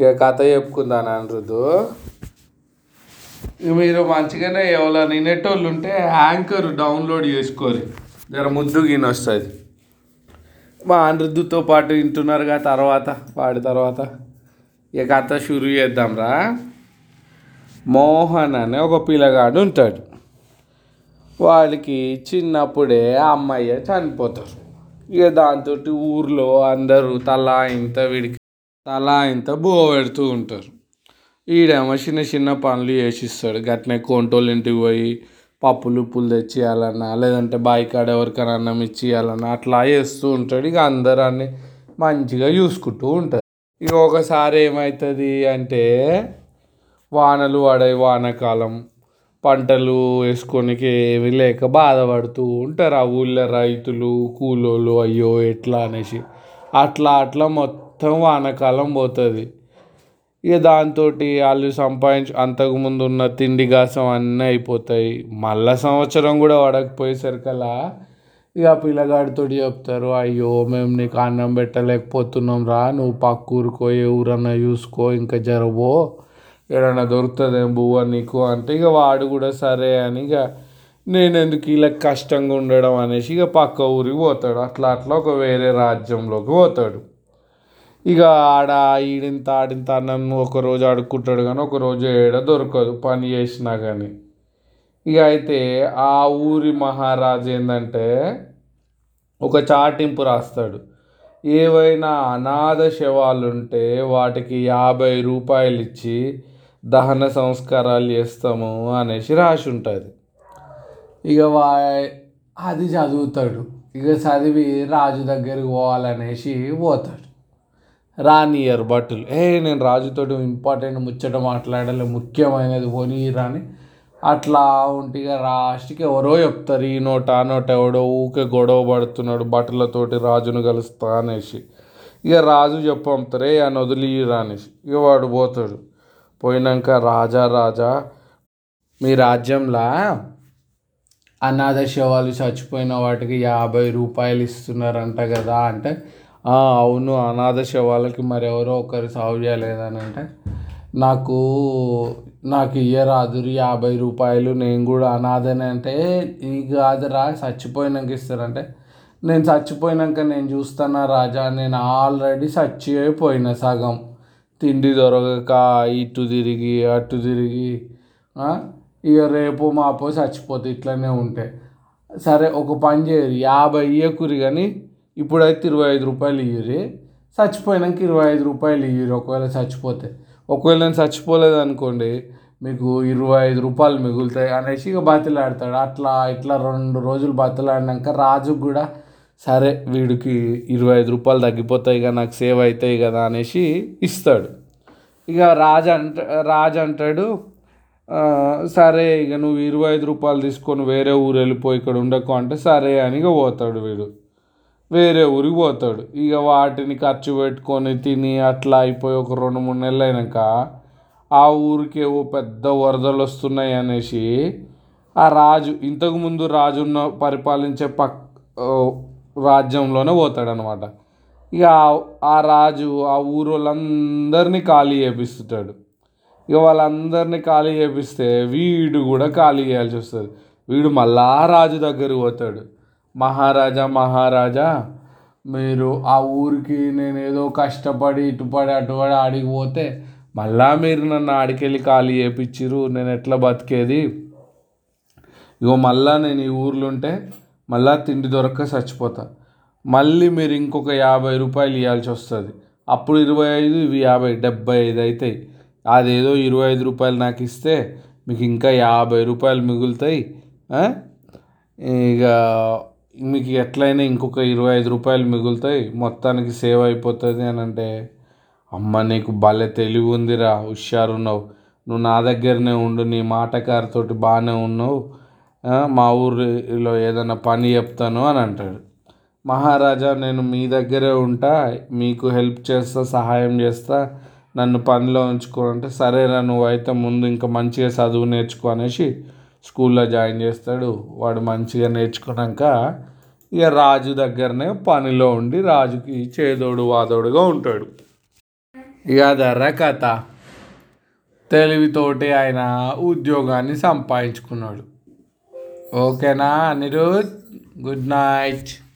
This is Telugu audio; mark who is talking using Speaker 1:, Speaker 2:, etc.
Speaker 1: ఇక కథ చెప్పుకుందాను అనిరుద్దు ఇక మీరు మంచిగానే ఎవరైనా వినేటోళ్ళు ఉంటే యాంకర్ డౌన్లోడ్ చేసుకోరు. జర ముద్దు వస్తుంది. మా అనిరుద్దుతో పాటు వింటున్నారుగా తర్వాత వాడి తర్వాత. ఇక కథ షురు చేద్దాంరా మోహన్ అనే ఒక పిల్లగాడు ఉంటాడు. వాడికి చిన్నప్పుడే అమ్మయ్య చనిపోతారు. ఇక దాంతో ఊర్లో అందరూ తలా ఇంత వీడికి తలా ఇంత బో పెడుతూ ఉంటారు. ఈడేమో చిన్న చిన్న పనులు చేసిస్తాడు. గట్నే కొంటోళ్ళ ఇంటికి పోయి పప్పులు ఉప్పులు తెచ్చియాలన్నా లేదంటే బావి కాడ ఎవరికైనా అన్నం ఇచ్చియాలన్నా అట్లా చేస్తూ ఉంటాడు. ఇక అందరూ అన్ని మంచిగా చూసుకుంటూ ఉంటారు. ఇక ఒకసారి ఏమవుతుంది అంటే వానలు పడే వానాకాలం పంటలు వేసుకోనికి ఏమీ లేక బాధపడుతూ ఉంటారు. ఆ ఊళ్ళో రైతులు కూలోళ్ళు అయ్యో ఎట్లా అనేసి. అట్లా అట్లా మొత్తం మొత్తం వానాకాలం పోతుంది. ఇక దాంతో వాళ్ళు సంపాదించు అంతకుముందు ఉన్న తిండి గాసం అన్నీ అయిపోతాయి. మళ్ళా సంవత్సరం కూడా పడకపోయేసరికల్లా ఇక ఆ పిల్లగాడితో చెప్తారు అయ్యో మేము నీకు అన్నం పెట్టలేకపోతున్నాం రా నువ్వు పక్క ఊరుకో ఏ ఊరన్నా చూసుకో ఇంకా జరబో ఏడన్నా దొరుకుతుందేం బువ్వ నీకు అంటే ఇక వాడు కూడా సరే అని ఇక నేను ఎందుకు ఇలా కష్టంగా ఉండడం అనేసి ఇక పక్క ఊరికి పోతాడు. అట్లా అట్లా ఒక వేరే రాజ్యంలోకి పోతాడు. ఇక ఆడ ఈడింత ఆడింత నన్ను ఒక రోజు ఆడుకుంటాడు కానీ ఒక రోజు ఏడ దొరకదు పని చేసినా కానీ. ఇక అయితే ఆ ఊరి మహారాజు ఏంటంటే ఒక చాటింపు రాస్తాడు. ఏవైనా అనాథ శవాలు ఉంటే వాటికి యాభై రూపాయలు ఇచ్చి దహన సంస్కారాలు చేస్తాము అనేసి రాసి ఉంటుంది. ఇక వా అది చదువుతాడు. ఇక చదివి రాజు దగ్గరికి పోవాలనేసి పోతాడు. రానియర్ భటులు ఏ నేను రాజుతోటి ఇంపార్టెంట్ ముచ్చట మాట్లాడాలి ముఖ్యమైనది పోనీ రాని అట్లా ఉంటే ఇక లాస్ట్కి ఎవరో చెప్తారు ఈ నోట ఆ నోట ఎవడో ఊకే గొడవ పడుతున్నాడు బట్టలతోటి రాజును కలుస్తా అనేసి. ఇక రాజు చెప్పంతారే ఆయన వదిలిరా అనేసి ఇక వాడు పోతాడు. పోయినాక రాజా రాజా మీ రాజ్యంలో అనాథ శవాలు చచ్చిపోయిన వాటికి యాభై రూపాయలు ఇస్తున్నారంట కదా అంటే అవును అనాథ శవాలకి మరెవరో ఒకరు సాగు చేయలేదని అంటే నాకు నాకు ఇయ్యరాదు యాభై రూపాయలు నేను కూడా అనాథనే అంటే ఇది కాదురా చచ్చిపోయినాక ఇస్తారంటే నేను చచ్చిపోయినాక నేను చూస్తానా రాజా నేను ఆల్రెడీ చచ్చిపోయిన సగం. తిండి దొరకక ఇటు తిరిగి అటు తిరిగి ఇక రేపు మాపో చచ్చిపోతే ఇట్లనే ఉంటే. సరే ఒక పని చేయరు యాభై ఇయ్యకురి కానీ ఇప్పుడైతే ఇరవై ఐదు రూపాయలు ఇయ్యరి చచ్చిపోయినాక ఇరవై ఐదు రూపాయలు ఇయ్యరు ఒకవేళ చచ్చిపోతే. ఒకవేళ నేను చచ్చిపోలేదు అనుకోండి మీకు ఇరవై ఐదు రూపాయలు మిగులుతాయి అనేసి ఇక బతిలాడతాడు. అట్లా ఇట్లా రెండు రోజులు బతిలాడినాక రాజుకు కూడా సరే వీడికి ఇరవై ఐదు రూపాయలు తగ్గిపోతాయి ఇక నాకు సేవ్ అవుతాయి కదా అనేసి ఇస్తాడు. ఇక రాజు అంట రాజు అంటాడు సరే ఇక నువ్వు ఇరవై ఐదు రూపాయలు తీసుకొని వేరే ఊరు వెళ్ళిపోయి ఇక్కడ ఉండకు అంటే సరే అని ఇక పోతాడు వీడు. వేరే ఊరికి పోతాడు. ఇక వాటిని ఖర్చు పెట్టుకొని తిని అట్లా అయిపోయి ఒక రెండు మూడు నెలలు అయినాక ఆ ఊరికి ఏవో పెద్ద వరదలు వస్తున్నాయి అనేసి ఆ రాజు ఇంతకుముందు రాజున్న పరిపాలించే పక్ రాజ్యంలోనే పోతాడనమాట ఇక ఆ- ఆ రాజు ఆ ఊరు వాళ్ళందరినీ ఖాళీ చేపిస్తుంటాడు. ఇక వాళ్ళందరినీ ఖాళీ చేపిస్తే వీడు కూడా ఖాళీ చేయాల్సి వస్తుంది. వీడు మళ్ళా రాజు దగ్గరికి పోతాడు. మహారాజా మహారాజా మీరు ఆ ఊరికి నేను ఏదో కష్టపడి ఇటుపడి అటుపడి ఆడికి పోతే మళ్ళా మీరు నన్ను ఆడికెళ్ళి ఖాళీ చేపించిర్రు నేను ఎట్లా బతికేది? ఇగో మళ్ళా నేను ఈ ఊర్లో ఉంటే మళ్ళా తిండి దొరక్క చచ్చిపోతా. మళ్ళీ మీరు ఇంకొక యాభై రూపాయలు ఇవ్వాల్సి వస్తుంది. అప్పుడు ఇరవై ఐదు ఇవి యాభై డెబ్బై ఐదు అవుతాయి అదేదో ఇరవై ఐదు రూపాయలు నాకు ఇస్తే మీకు ఇంకా యాభై రూపాయలు మిగులుతాయి. ఇక మీకు ఎట్లయినా ఇంకొక ఇరవై ఐదు రూపాయలు మిగులుతాయి మొత్తానికి సేవ్ అయిపోతుంది అని అంటే అమ్మ నీకు భలే తెలివి ఉందిరా హుషారున్నావు. నువ్వు నా దగ్గరనే ఉండు నీ మాటకారితోటి బాగానే ఉన్నావు. మా ఊరిలో ఏదైనా పని చెప్తాను అని అంటాడు. మహారాజా నేను మీ దగ్గరే ఉంటా మీకు హెల్ప్ చేస్తా సహాయం చేస్తా నన్ను పనిలో ఉంచుకోవాలంటే సరేరా నువ్వు అయితే ముందు ఇంకా మంచిగా చదువు నేర్చుకో అనేసి స్కూల్లో జాయిన్ చేస్తాడు. వాడు మంచిగా నేర్చుకున్నాక ఇక రాజు దగ్గరనే పనిలో ఉండి రాజుకి చేదోడు వాదోడుగా ఉంటాడు. ఇక ధర కథ. తెలివితోటి ఆయన ఉద్యోగాన్ని సంపాదించుకున్నాడు. ఓకేనా అనిరుద్? Good night.